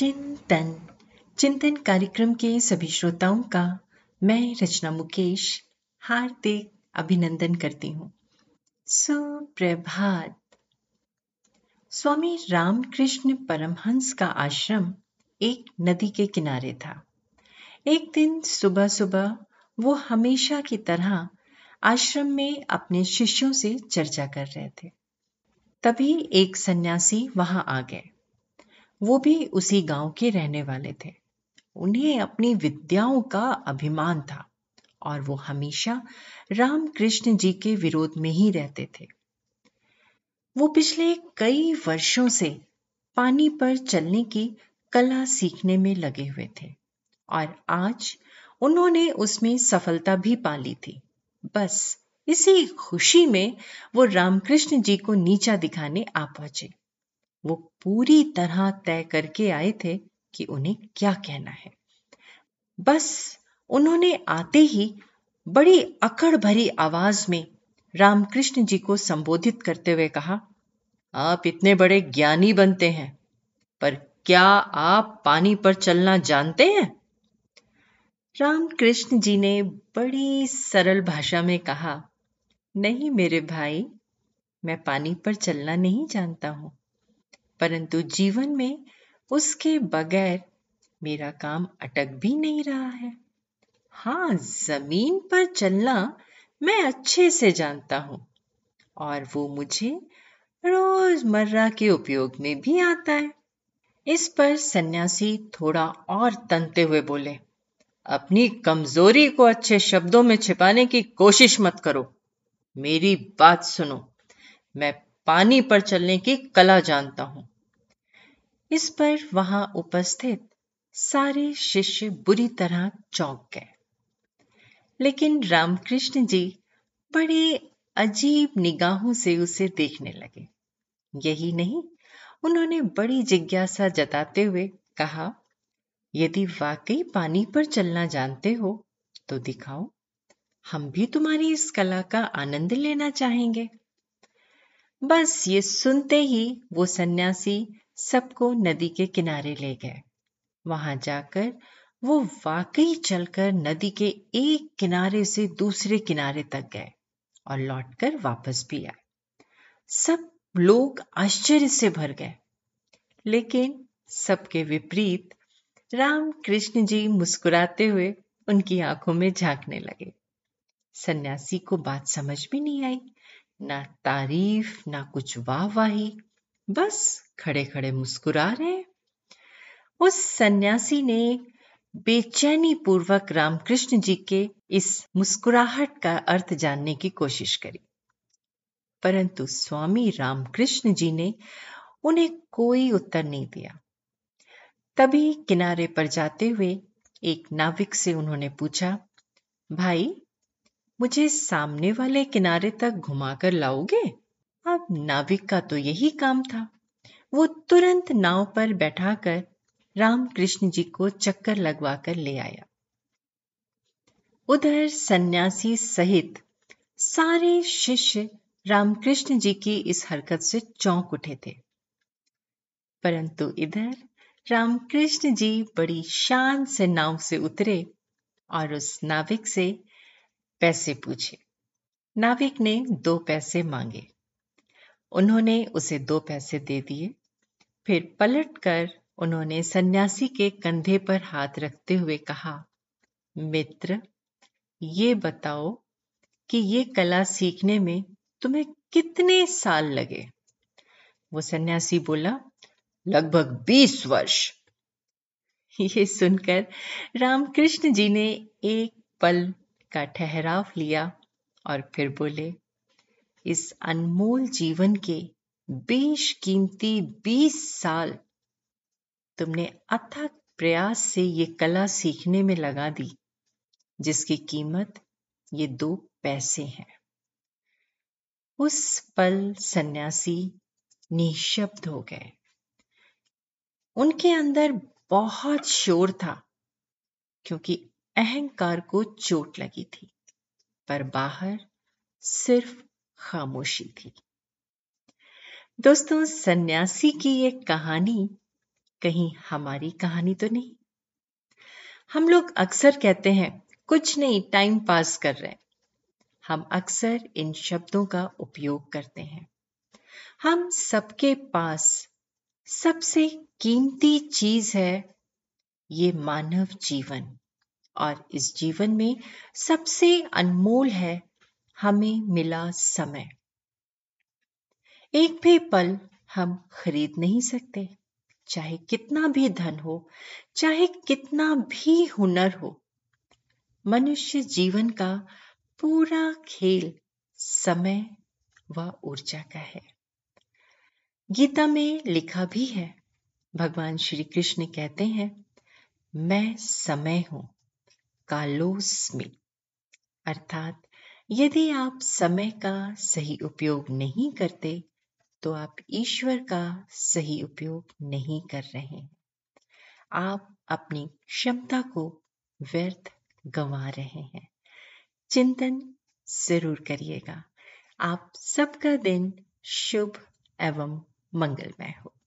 चिंतन। चिंतन कार्यक्रम के सभी श्रोताओं का मैं रचना मुकेश हार्दिक अभिनंदन करती हूँ। सुप्रभात। स्वामी रामकृष्ण परमहंस का आश्रम एक नदी के किनारे था। एक दिन सुबह सुबह वो हमेशा की तरह आश्रम में अपने शिष्यों से चर्चा कर रहे थे। तभी एक सन्यासी वहाँ आ गए। वो भी उसी गाँव के रहने वाले थे। उन्हें अपनी विद्याओं का अभिमान था और वो हमेशा रामकृष्ण जी के विरोध में ही रहते थे। वो पिछले कई वर्षों से पानी पर चलने की कला सीखने में लगे हुए थे और आज उन्होंने उसमें सफलता भी पा ली थी। बस इसी खुशी में वो रामकृष्ण जी को नीचा दिखाने आ पहुँचे। वो पूरी तरह तय करके आए थे कि उन्हें क्या कहना है। बस उन्होंने आते ही बड़ी अकड़ भरी आवाज़ में रामकृष्ण जी को संबोधित करते हुए कहा, आप इतने बड़े ज्ञानी बनते हैं, पर क्या आप पानी पर चलना जानते हैं? रामकृष्ण जी ने बड़ी सरल भाषा में कहा, नहीं मेरे भाई, मैं पानी पर चलना नहीं जानता हूँ। परंतु जीवन में उसके बगैर मेरा काम अटक भी नहीं रहा है। हाँ ज़मीन पर चलना मैं अच्छे से जानता हूँ और वो मुझे रोज़मर्रा के उपयोग में भी आता है। इस पर सन्यासी थोड़ा और तनते हुए बोले, अपनी कमज़ोरी को अच्छे शब्दों में छिपाने की कोशिश मत करो। मेरी बात सुनो। मैं पानी पर चलने की कला जानता हूँ। इस पर वहाँ उपस्थित सारे शिष्य बुरी तरह चौंक गए। लेकिन रामकृष्ण जी बड़े अजीब निगाहों से उसे देखने लगे। यही नहीं, उन्होंने बड़ी जिज्ञासा जताते हुए कहा, यदि वाकई पानी पर चलना जानते हो तो दिखाओ, हम भी तुम्हारी इस कला का आनंद लेना चाहेंगे। बस ये सुनते ही वो सन्यासी सबको नदी के किनारे ले गए। वहाँ जाकर वो वाकई चलकर नदी के एक किनारे से दूसरे किनारे तक गए और लौटकर वापस भी आए। सब लोग आश्चर्य से भर गए। लेकिन सबके विपरीत राम कृष्ण जी मुस्कुराते हुए उनकी आँखों में झांकने लगे। सन्यासी को बात समझ भी नहीं आई। ना तारीफ़, ना कुछ वाह वाही बस खड़े खड़े मुस्कुरा रहे उस सन्यासी ने बेचैनी पूर्वक रामकृष्ण जी के इस मुस्कुराहट का अर्थ जानने की कोशिश करी। परंतु स्वामी रामकृष्ण जी ने उन्हें कोई उत्तर नहीं दिया। तभी किनारे पर जाते हुए एक नाविक से उन्होंने पूछा, भाई, मुझे सामने वाले किनारे तक घुमाकर लाओगे? अब नाविक का तो यही काम था। वो तुरंत नाव पर बैठा बैठाकर रामकृष्ण जी को चक्कर लगवाकर ले आया। उधर सन्यासी सहित सारे शिष्य रामकृष्ण जी की इस हरकत से चौंक उठे थे। परंतु इधर रामकृष्ण जी बड़ी शान से नाव से उतरे और उस नाविक से पैसे पूछे। नाविक ने दो पैसे मांगे। उन्होंने उसे दो पैसे दे दिए। फिर पलटकर उन्होंने सन्यासी के कंधे पर हाथ रखते हुए कहा, मित्र, ये बताओ कि ये कला सीखने में तुम्हें कितने साल लगे? वो सन्यासी बोला, लगभग बीस वर्ष। ये सुनकर रामकृष्ण जी ने एक पल का ठहराव लिया और फिर बोले इस अनमोल जीवन के बेशकीमती बीस साल तुमने अथक प्रयास से ये कला सीखने में लगा दी, जिसकी कीमत ये दो पैसे हैं। उस पल सन्यासी निशब्द हो गए। उनके अंदर बहुत शोर था, क्योंकि अहंकार को चोट लगी थी, पर बाहर सिर्फ़ खामोशी थी। दोस्तों, सन्यासी की ये कहानी कहीं हमारी कहानी तो नहीं। हम लोग अक्सर कहते हैं, कुछ नहीं टाइम पास कर रहे हैं। हम अक्सर इन शब्दों का उपयोग करते हैं। हम सबके पास सबसे कीमती चीज़ है ये मानव जीवन। और इस जीवन में सबसे अनमोल है हमें मिला समय। एक भी पल हम खरीद नहीं सकते, चाहे कितना भी धन हो, चाहे कितना भी हुनर हो। मनुष्य जीवन का पूरा खेल समय व ऊर्जा का है। गीता में लिखा भी है, भगवान श्री कृष्ण कहते हैं, मैं समय हूँ कालोस्मि अर्थात यदि आप समय का सही उपयोग नहीं करते तो आप ईश्वर का सही उपयोग नहीं कर रहे हैं। आप अपनी क्षमता को व्यर्थ गंवा रहे हैं। चिंतन ज़रूर करिएगा। आप सबका दिन शुभ एवं मंगलमय हो।